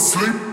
sleep.